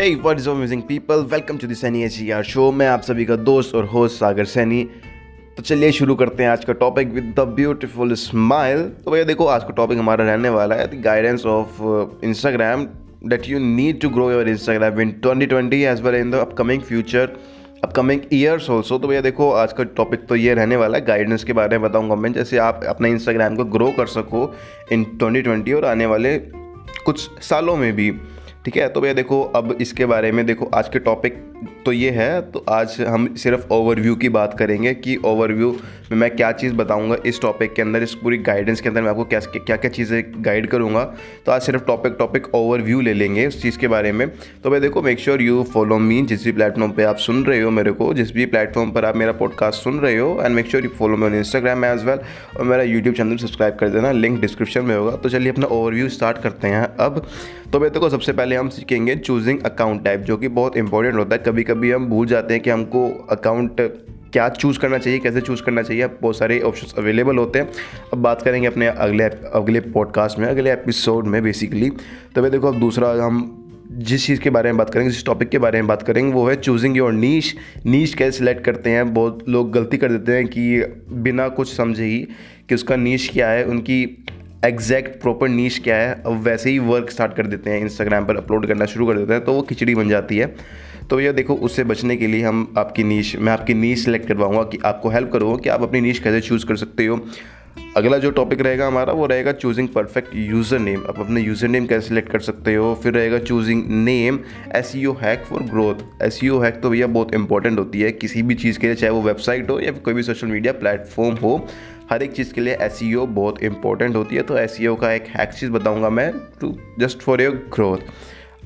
Hey what is amazing people welcome to the Sunny H R show मैं आप सभी का दोस्त और होस्ट सागर सैनी। तो चलिए शुरू करते हैं आज का topic with the beautiful smile तो भैया देखो, आज का टॉपिक हमारा रहने वाला है। The guidance of Instagram that you need to grow your Instagram in 2020 as well in the upcoming future upcoming years also तो भैया देखो, आज का टॉपिक तो ये रहने वाला है। गाइडेंस के बारे में बताऊँगा मैं। जैसे आप अपने इंस्टाग्राम को ग्रो कर सको इन 2020 और आने वाले कुछ सालों में भी। ठीक है? तो भैया देखो, अब इसके बारे में देखो, आज के टॉपिक तो ये है तो आज हम सिर्फ़ ओवरव्यू की बात करेंगे कि ओवरव्यू में मैं क्या चीज़ बताऊँगा इस टॉपिक के अंदर, इस पूरी गाइडेंस के अंदर मैं आपको क्या क्या क्या चीज़ें गाइड करूँगा। तो आज सिर्फ़ टॉपिक टॉपिक ओवरव्यू ले लेंगे उस चीज़ के बारे में। तो भाई देखो make sure you follow me जिस भी प्लेटफॉर्म पर आप सुन रहे हो मेरे को, जिस भी प्लेटफॉर्म पर आप मेरा पॉडकास्ट सुन रहे हो and make sure you follow me on Instagram as well और मेरा यूट्यूब चैनल सब्सक्राइब कर देना लिंक डिस्क्रिप्शन में होगा। तो चलिए अपना ओवरव्यू स्टार्ट करते हैं अब। तो भाई देखो, सबसे पहले हम सीखेंगे चूजिंग अकाउंट टाइप जो कि बहुत इंपॉर्टेंट होता है। कभी कभी हम भूल जाते हैं कि हमको अकाउंट क्या चूज़ करना चाहिए, कैसे चूज़ करना चाहिए। बहुत सारे ऑप्शन अवेलेबल होते हैं। अब बात करेंगे अपने अगले अगले पॉडकास्ट में, अगले एपिसोड में बेसिकली तो भाई देखो, अब दूसरा हम जिस चीज़ के बारे में बात करेंगे, जिस टॉपिक के बारे में बात करेंगे, वो है चूजिंग योर नीच नीच कैसे सिलेक्ट करते हैं? बहुत लोग गलती कर देते हैं कि बिना कुछ समझे ही कि उसका नीच क्या है, उनकी एग्जैक्ट प्रॉपर नीच क्या है, अब वैसे ही वर्क स्टार्ट कर देते हैं इंस्टाग्राम पर अपलोड करना शुरू कर देते हैं तो वो खिचड़ी बन जाती है। तो भैया देखो, उससे बचने के लिए हम आपकी नीच, मैं आपकी नीच सेलेक्ट करवाऊँगा कि आपको हेल्प करूँगा कि आप अपनी नीच कैसे चूज़ कर सकते हो। अगला जो टॉपिक रहेगा हमारा, वो रहेगा चूजिंग परफेक्ट यूज़र नेम आप अपने यूज़र नेम कैसे सिलेक्ट कर सकते हो? फिर रहेगा choosing name as hack for growth as hack तो भैया बहुत इंपॉर्टेंट होती है किसी भी चीज़ के लिए, चाहे वो वेबसाइट हो या कोई भी सोशल मीडिया प्लेटफॉर्म हो। हर एक चीज़ के लिए एस e बहुत इंपॉर्टेंट होती है। तो एस e का एक हैक चीज़ बताऊँगा मैं to just for your growth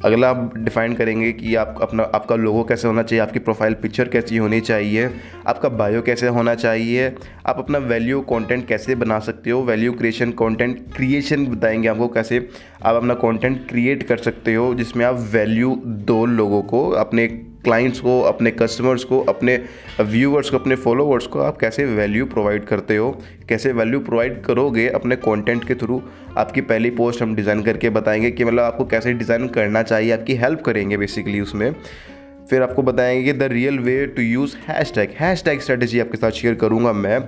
अगला आप डिफाइन करेंगे कि आप अपना, आपका लोगो कैसे होना चाहिए, आपकी प्रोफ़ाइल पिक्चर कैसी होनी चाहिए, आपका बायो कैसे होना चाहिए, आप अपना वैल्यू कंटेंट कैसे बना सकते हो वैल्यू क्रिएशन कंटेंट क्रिएशन बताएँगे आपको कैसे आप अपना कंटेंट क्रिएट कर सकते हो, जिसमें आप वैल्यू दो लोगों को अपने क्लाइंट्स को, अपने कस्टमर्स को, अपने व्यूअर्स को, अपने फॉलोअर्स को आप कैसे वैल्यू प्रोवाइड करते हो? कैसे वैल्यू प्रोवाइड करोगे अपने कंटेंट के थ्रू आपकी पहली पोस्ट हम डिज़ाइन करके बताएँगे कि मतलब आपको कैसे डिज़ाइन करना चाहिए, आपकी हेल्प करेंगे बेसिकली उसमें। फिर आपको बताएँगे कि the real way to use hashtag hashtag strategy आपके साथ शेयर करूँगा मैं।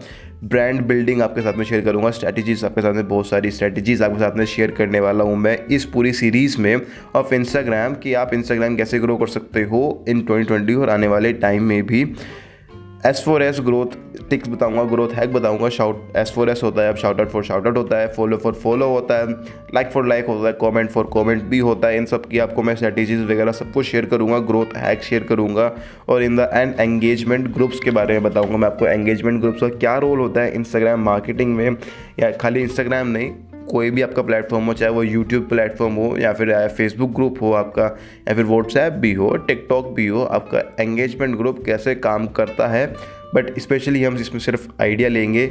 ब्रांड बिल्डिंग आपके साथ में शेयर करूँगा। स्ट्रैटेजीज आपके साथ में बहुत सारी स्ट्रैटेजीज आपके साथ में शेयर करने वाला हूँ मैं इस पूरी सीरीज़ में ऑफ़ इंस्टाग्राम कि आप इंस्टाग्राम कैसे ग्रो कर सकते हो इन 2020 और आने वाले टाइम में भी। S four S growth tricks बताऊँगा ग्रोथ हैक बताऊँगा शाउट एस फोर एस होता है, अब shout out for shout out होता है फॉलो फॉर फॉलो होता है लाइक फॉर लाइक होता है कमेंट फॉर कमेंट भी होता है, इन सब की आपको मैं स्ट्रेटेजीज वगैरह सब कुछ शेयर करूँगा ग्रोथ हैक शेयर करूँगा, और in the end engagement groups के बारे में बताऊँगा मैं आपको एंगेजमेंट ग्रुप्स का क्या रोल होता है इंस्टाग्राम मार्केटिंग में, या खाली इंस्टाग्राम नहीं कोई भी आपका प्लेटफॉर्म हो, चाहे वो यूट्यूब प्लेटफॉर्म हो या फिर फेसबुक ग्रुप हो आपका, या फिर व्हाट्सएप भी हो टिकटॉक भी हो, आपका एंगेजमेंट ग्रुप कैसे काम करता है बट स्पेशली हम इसमें सिर्फ़ आइडिया लेंगे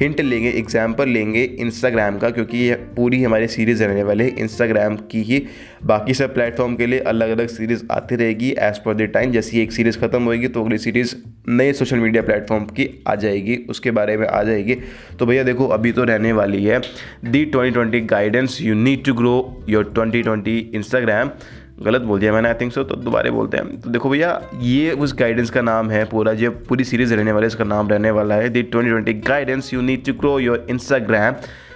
हिंट लेंगे एग्ज़ाम्पल लेंगे इंस्टाग्राम का, क्योंकि ये पूरी हमारी सीरीज़ रहने वाले इंस्टाग्राम की ही बाकी सब प्लेटफॉर्म के लिए अलग अलग सीरीज़ आती रहेगी एज़ पर द टाइम जैसी एक सीरीज़ ख़त्म होएगी तो अगली सीरीज़ नए सोशल मीडिया प्लेटफॉर्म की आ जाएगी। उसके बारे में आ जाएगी। तो भैया देखो, अभी तो रहने वाली है। The twenty twenty guidance you need to grow your twenty twenty Instagram गलत बोल दिया मैंने आई थिंक सो तो दोबारा बोलते हैं। तो देखो भैया, ये उस गाइडेंस का नाम है पूरा जो पूरी सीरीज़ रहने वाले इसका नाम रहने वाला है the twenty twenty guidance you need to grow your Instagram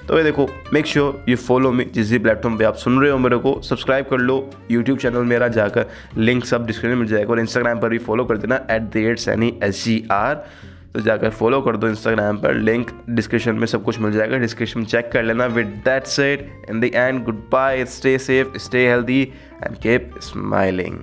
तो ये देखो make sure you follow me जिस भी प्लेटफॉर्म पे आप सुन रहे हो मेरे को सब्सक्राइब कर लो यूट्यूब चैनल मेरा जाकर लिंक सब डिस्क्रिप्शन में मिल जाएगा, और इंस्टाग्राम पर भी फॉलो कर देना at the rate Saini S G R तो जाकर फॉलो कर दो इंस्टाग्राम पर लिंक डिस्क्रिप्शन में सब कुछ मिल जाएगा। डिस्क्रिप्शन चेक कर लेना। With that set in the end goodbye stay safe stay healthy and keep smiling